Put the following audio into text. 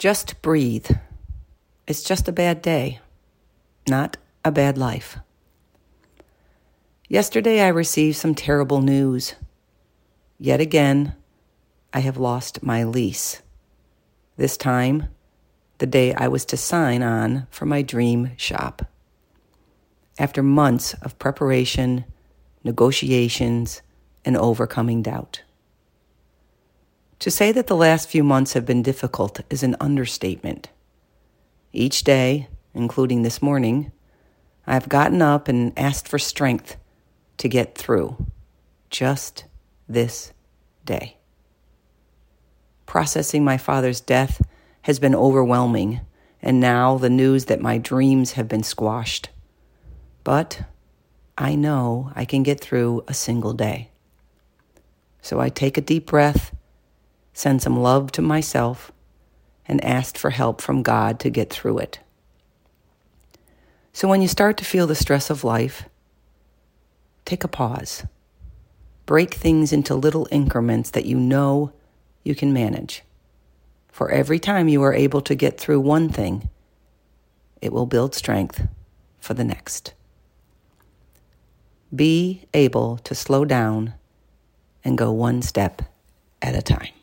Just breathe. It's just a bad day, not a bad life. Yesterday I received some terrible news. Yet again, I have lost my lease. This time, the day I was to sign on for my dream shop. After months of preparation, negotiations, and overcoming doubt. To say that the last few months have been difficult is an understatement. Each day, including this morning, I have gotten up and asked for strength to get through just this day. Processing my father's death has been overwhelming, and now the news that my dreams have been squashed. But I know I can get through a single day. So I take a deep breath send some love to myself, and asked for help from God to get through it. So when you start to feel the stress of life, take a pause. Break things into little increments that you know you can manage. For every time you are able to get through one thing, it will build strength for the next. Be able to slow down and go one step at a time.